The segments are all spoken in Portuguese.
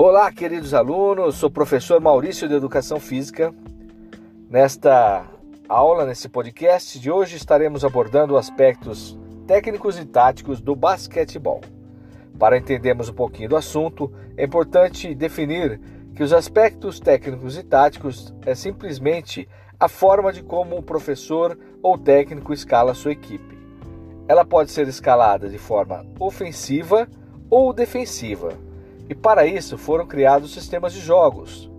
Olá, queridos alunos, sou o professor Maurício de Educação Física. Nesta aula, nesse podcast de hoje, estaremos abordando aspectos técnicos e táticos do basquetebol. Para entendermos um pouquinho do assunto, é importante definir que os aspectos técnicos e táticos é simplesmente a forma de como o professor ou técnico escala sua equipe. Ela pode ser escalada de forma ofensiva ou defensiva e para isso foram criados sistemas de jogos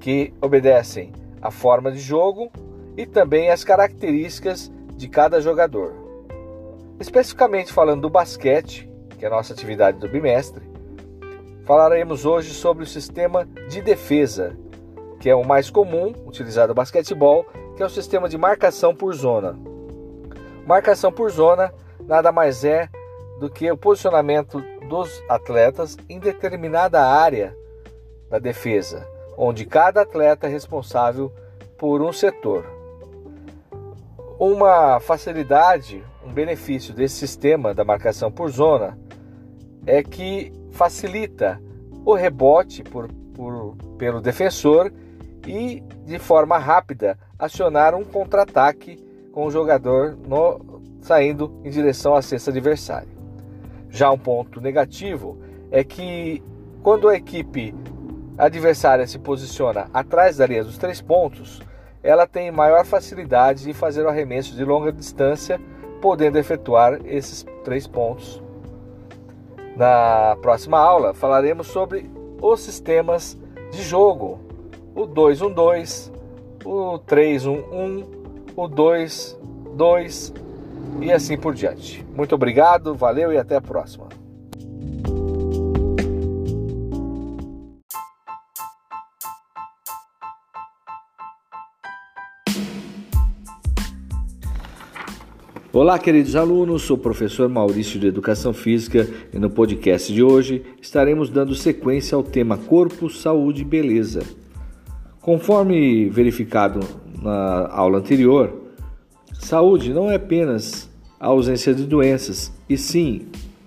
que obedecem à forma de jogo e também às características de cada jogador. Especificamente falando do basquete, que é a nossa atividade do bimestre, falaremos hoje sobre o sistema de defesa, que é o mais comum utilizado no basquetebol, que é o sistema de marcação por zona. Marcação por zona nada mais é do que o posicionamento dos atletas em determinada área da defesa, onde cada atleta é responsável por um setor. Uma facilidade, um benefício desse sistema da marcação por zona é que facilita o rebote por, por, pelo defensor e, de forma rápida, acionar um contra-ataque com o jogador no, saindo em direção à cesta adversária. Já um ponto negativo é que quando a equipe adversária se posiciona atrás da linha dos três pontos, ela tem maior facilidade em fazer o arremesso de longa distância, podendo efetuar esses três pontos. Na próxima aula falaremos sobre os sistemas de jogo: o 2-1-2, o 3-1-1, o 2-2 e assim por diante. Muito obrigado, valeu e até a próxima. Olá, queridos alunos, sou o professor Maurício de Educação Física e no podcast de hoje estaremos dando sequência ao tema Corpo, Saúde e Beleza. Conforme verificado na aula anterior, Saúde não é apenas a ausência de doenças, e sim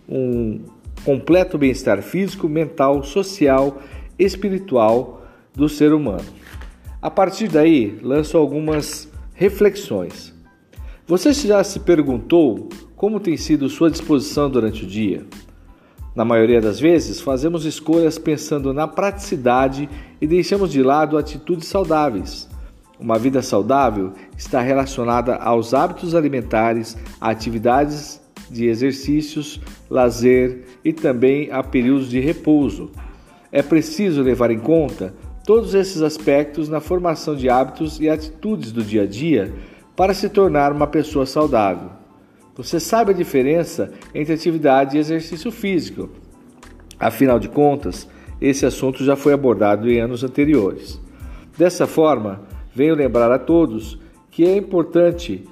um completo bem-estar físico, mental, social, espiritual do ser humano. A partir daí, lanço algumas reflexões. Você já se perguntou como tem sido sua disposição durante o dia? Na maioria das vezes, fazemos escolhas pensando na praticidade e deixamos de lado atitudes saudáveis. Uma vida saudável está relacionada aos hábitos alimentares, atividades de exercícios, lazer e também a períodos de repouso. É preciso levar em conta todos esses aspectos na formação de hábitos e atitudes do dia a dia para se tornar uma pessoa saudável. Você sabe a diferença entre atividade e exercício físico. Afinal de contas, esse assunto já foi abordado em anos anteriores. Dessa forma, Venho lembrar a todos que é importante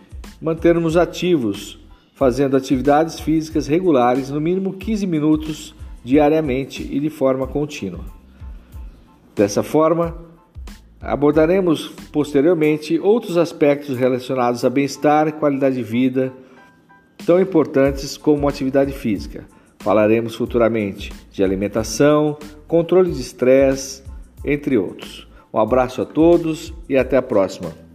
mantermos ativos, fazendo atividades físicas regulares, no mínimo 15 minutos diariamente e de forma contínua. Dessa forma, abordaremos posteriormente outros aspectos relacionados a bem-estar e qualidade de vida, tão importantes como atividade física. Falaremos futuramente de alimentação, controle de estresse, entre outros. Um abraço a todos e até a próxima.